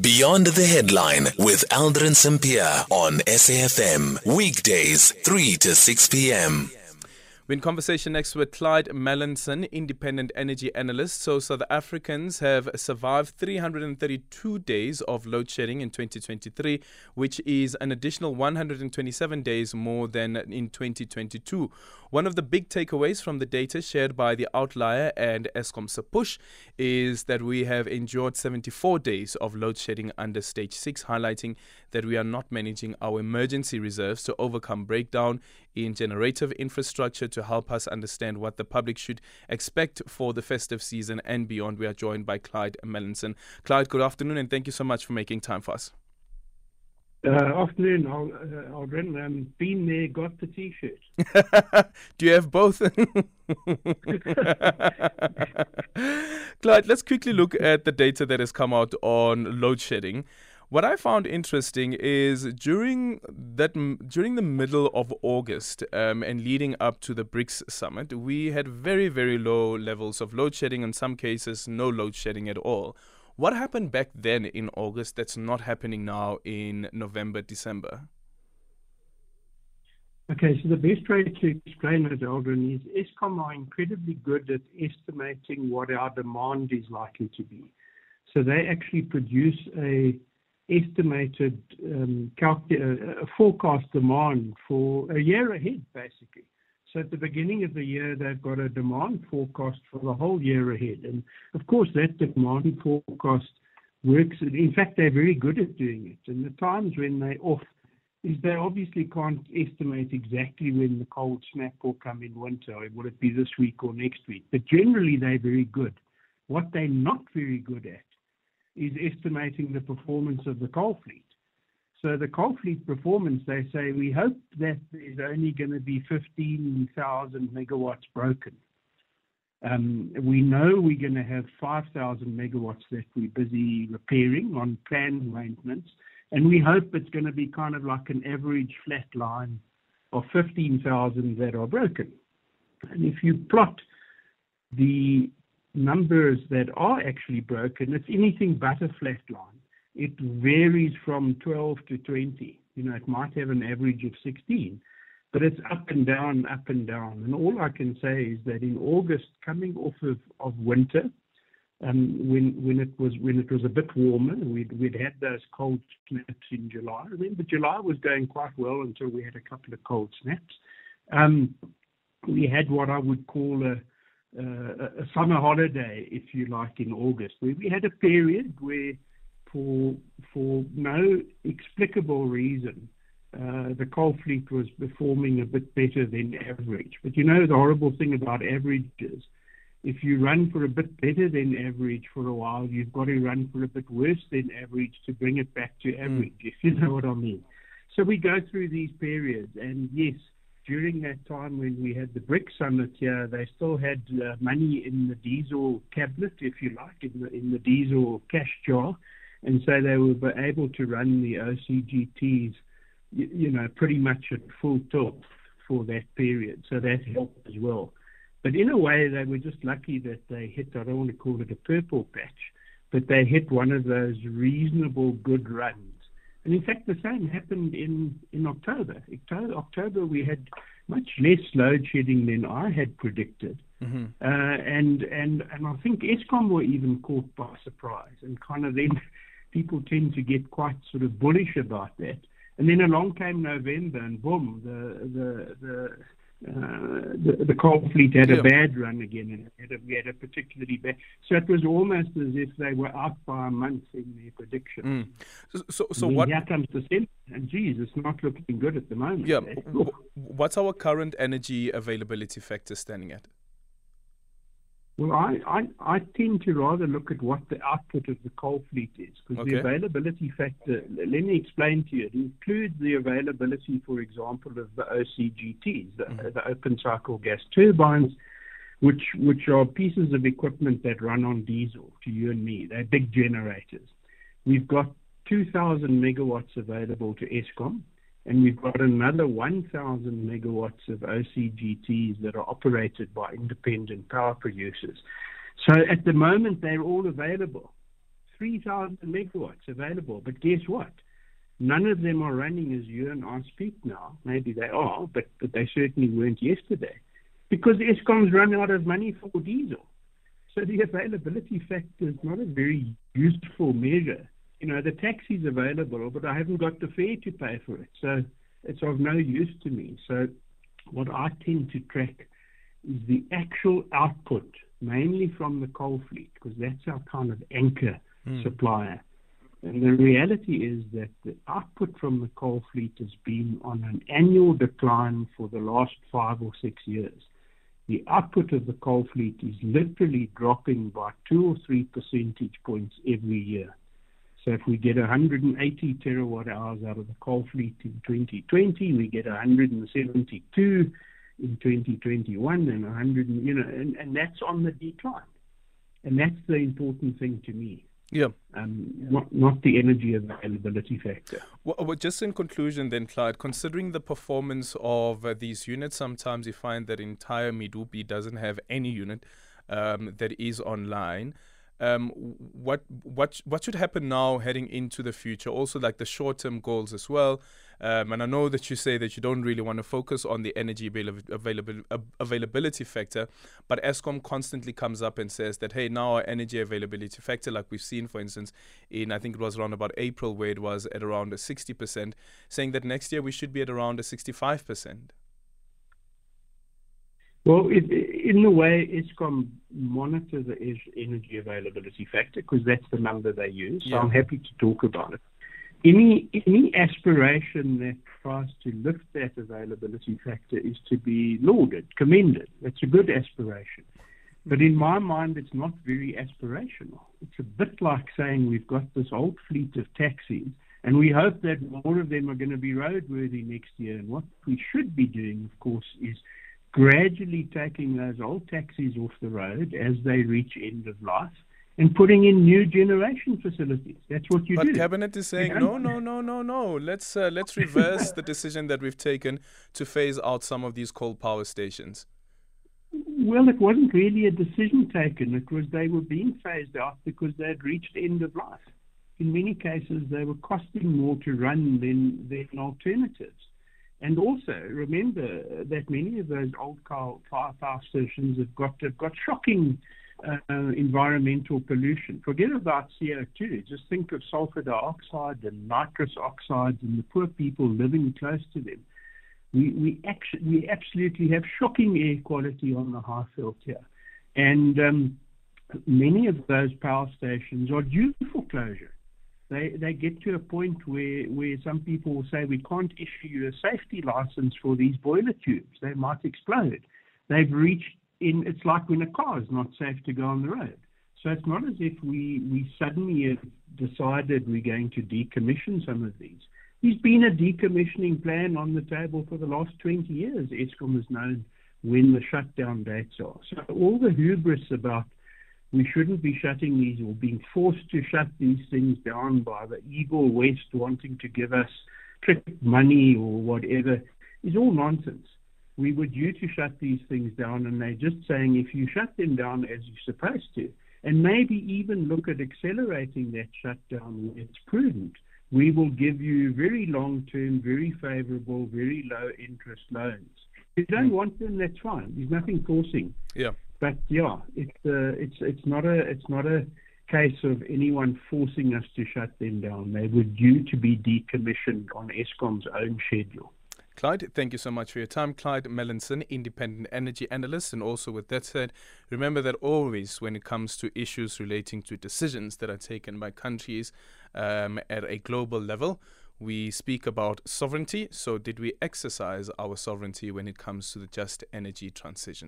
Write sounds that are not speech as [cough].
Beyond the Headline with Aldrin Sampear on SAFM. Weekdays, 3 to 6 p.m. We're in conversation next with Clyde Mallinson, independent energy analyst. So, South Africans have survived 332 days of load shedding in 2023, which is an additional 127 days more than in 2022. One of the big takeaways from the data shared by the Outlier and EskomSePush is that we have endured 74 days of load shedding under stage 6, highlighting that we are not managing our emergency reserves to overcome breakdown in generative infrastructure to help us understand what the public should expect for the festive season and beyond. We are joined by Clyde Mallinson. Clyde, good afternoon and thank you so much for making time for us. Uh, afternoon, uh, I'll run. Um, been there, got the t-shirt. [laughs] Do you have both? [laughs] Clyde, let's quickly look at the data that has come out on load shedding. What I found interesting is during that during the middle of August um, and leading up to the BRICS summit, we had very very low levels of load shedding. In some cases, no load shedding at all. What happened back then in August that's not happening now in November, December? Okay, so the best way to explain it, Aldrin, is Eskom are incredibly good at estimating what our demand is likely to be. So they actually produce a estimated um, calc- a forecast demand for a year ahead, basically. So at the beginning of the year, they've got a demand forecast for the whole year ahead. And of course, that demand forecast works. In fact, they're very good at doing it. And the times when they're off is they obviously can't estimate exactly when the cold snap will come in winter. Will it be this week or next week? But generally, they're very good. What they're not very good at is estimating the performance of the coal fleet. So the coal fleet performance, they say, we hope that there's only going to be 15,000 megawatts broken. Um, we know we're going to have 5,000 megawatts that we're busy repairing on planned maintenance, and we hope it's going to be kind of like an average flat line of 15,000 that are broken. And if you plot the numbers that are actually broken, it's anything but a flat line it varies from 12 to 20. You know, it might have an average of 16, but it's up and down, up and down. And all I can say is that in August, coming off of, of winter, um, when when it was when it was a bit warmer, we'd we'd had those cold snaps in July. Remember, July was going quite well until we had a couple of cold snaps. Um, we had what I would call a, a, a summer holiday, if you like, in August, where we had a period where for for no explicable reason, uh, the coal fleet was performing a bit better than average. But you know the horrible thing about averages, if you run for a bit better than average for a while, you've got to run for a bit worse than average to bring it back to hmm. average. Mm. If you know what I mean. So we go through these periods, and yes, during that time when we had the BRICS summit here, they still had uh, money in the diesel cabinet, if you like, in the in the diesel cash jar and so they were able to run the OCGTs, you, you know, pretty much at full tilt for that period. So that helped as well. But in a way, they were just lucky that they hit, I don't want to call it a purple patch, but they hit one of those reasonable good runs. And in fact, the same happened in, in October. October. October, we had much less load shedding than I had predicted. Mm-hmm. Uh, and, and, and I think Eskom were even caught by surprise and kind of then people tend to get quite sort of bullish about that. And then along came November, and boom, the the the uh, the, the coal fleet had yeah. a bad run again, and had a, we had a particularly bad. So it was almost as if they were out by a month in their prediction. Mm. So, so, so what? Here comes December, and geez, it's not looking good at the moment. Yeah. Eh? What's our current energy availability factor standing at? Well, I, I, I tend to rather look at what the output of the coal fleet is because okay. the availability factor, let me explain to you, it includes the availability, for example, of the OCGTs, the, mm-hmm. the open cycle gas turbines, which, which are pieces of equipment that run on diesel to you and me. They're big generators. We've got 2,000 megawatts available to Eskom and we've got another 1,000 megawatts of OCGTs that are operated by independent power producers. So at the moment, they're all available 3,000 megawatts available. But guess what? None of them are running as you and I speak now. Maybe they are, but, but they certainly weren't yesterday. Because Eskom's run out of money for diesel. So the availability factor is not a very useful measure. You know, the taxi's available, but I haven't got the fare to pay for it. So it's of no use to me. So what I tend to track is the actual output, mainly from the coal fleet, because that's our kind of anchor mm. supplier. And the reality is that the output from the coal fleet has been on an annual decline for the last five or six years. The output of the coal fleet is literally dropping by two or three percentage points every year. So if we get 180 terawatt hours out of the coal fleet in 2020, we get 172 in 2021 and 100, you know, and, and that's on the decline. And that's the important thing to me. Yeah. Um, not, not the energy availability factor. Well, well, just in conclusion, then, Clyde, considering the performance of uh, these units, sometimes you find that entire Medupi doesn't have any unit um, that is online. Um, what what what should happen now heading into the future? Also, like the short term goals as well. Um, and I know that you say that you don't really want to focus on the energy availability, availability factor, but Eskom constantly comes up and says that hey, now our energy availability factor, like we've seen, for instance, in I think it was around about April where it was at around a sixty percent, saying that next year we should be at around a sixty-five percent. Well, it, in the way Eskom monitor the energy availability factor, because that's the number they use, yeah. so I'm happy to talk about it. Any any aspiration that tries to lift that availability factor is to be lauded, commended. That's a good aspiration. But in my mind, it's not very aspirational. It's a bit like saying we've got this old fleet of taxis, and we hope that more of them are going to be roadworthy next year. And what we should be doing, of course, is gradually taking those old taxis off the road as they reach end of life and putting in new generation facilities. That's what you but do. But cabinet is saying no, no, no, no, no. Let's uh, let's reverse the decision that we've taken to phase out some of these coal power stations. Well, it wasn't really a decision taken. It was they were being phased out because they had reached end of life. In many cases, they were costing more to run than than alternatives. And also remember that many of those old coal power stations have got have got shocking uh, environmental pollution. Forget about CO2. Just think of sulfur dioxide and nitrous oxides and the poor people living close to them. We we actually we absolutely have shocking air quality on the high Highveld here, and um, many of those power stations are due for closure they they get to a point where where some people will say we can't issue you a safety license for these boiler tubes. They might explode. They've reached in. It's like when a car is not safe to go on the road. So it's not as if we we suddenly have decided we're going to decommission some of these. There's been a decommissioning plan on the table for the last 20 years. Eskom has known when the shutdown dates are. So all the hubris about we shouldn't be shutting these or being forced to shut these things down by the evil West wanting to give us trick money or whatever is all nonsense. We were due to shut these things down, and they're just saying if you shut them down as you're supposed to, and maybe even look at accelerating that shutdown where it's prudent, we will give you very long term, very favorable, very low interest loans. If you don't mm. want them, that's fine. There's nothing forcing. Yeah but yeah, it's uh, it's it's not a it's not a case of anyone forcing us to shut them down. They were due to be decommissioned on Eskom's own schedule. Clyde, thank you so much for your time. Clyde Mallinson, independent energy analyst. And also, with that said, remember that always when it comes to issues relating to decisions that are taken by countries um, at a global level, we speak about sovereignty. So, did we exercise our sovereignty when it comes to the just energy transition?